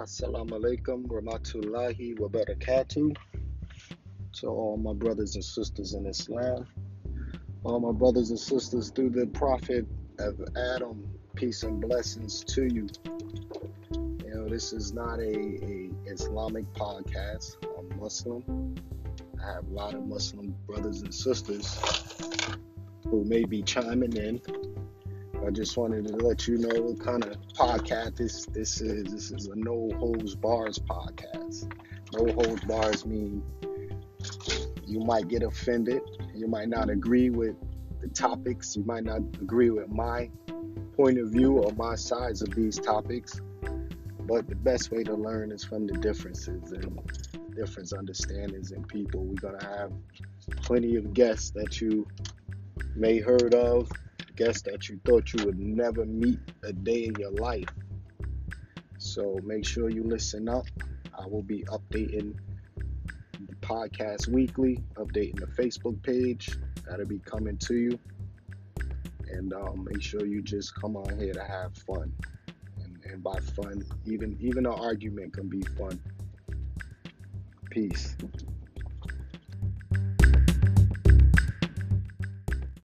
Assalamu alaikum rahmatullahi wa to all my brothers and sisters in Islam, all my brothers and sisters through the Prophet of Adam, peace and blessings to you. You know, this is not a, a Islamic podcast. I'm Muslim. I have a lot of Muslim brothers and sisters who may be chiming in I just wanted to let you know what kind of podcast this this is. This is a no holds bars podcast. No holds bars mean you might get offended. You might not agree with the topics. You might not agree with my point of view or my sides of these topics. But the best way to learn is from the differences and different understandings in people. We're gonna have plenty of guests that you may heard of guests that you thought you would never meet a day in your life. So make sure you listen up. I will be updating the podcast weekly, updating the Facebook page. That'll be coming to you. And um, make sure you just come on here to have fun. And, and by fun, even even an argument can be fun. Peace.